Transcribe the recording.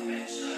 Mixer.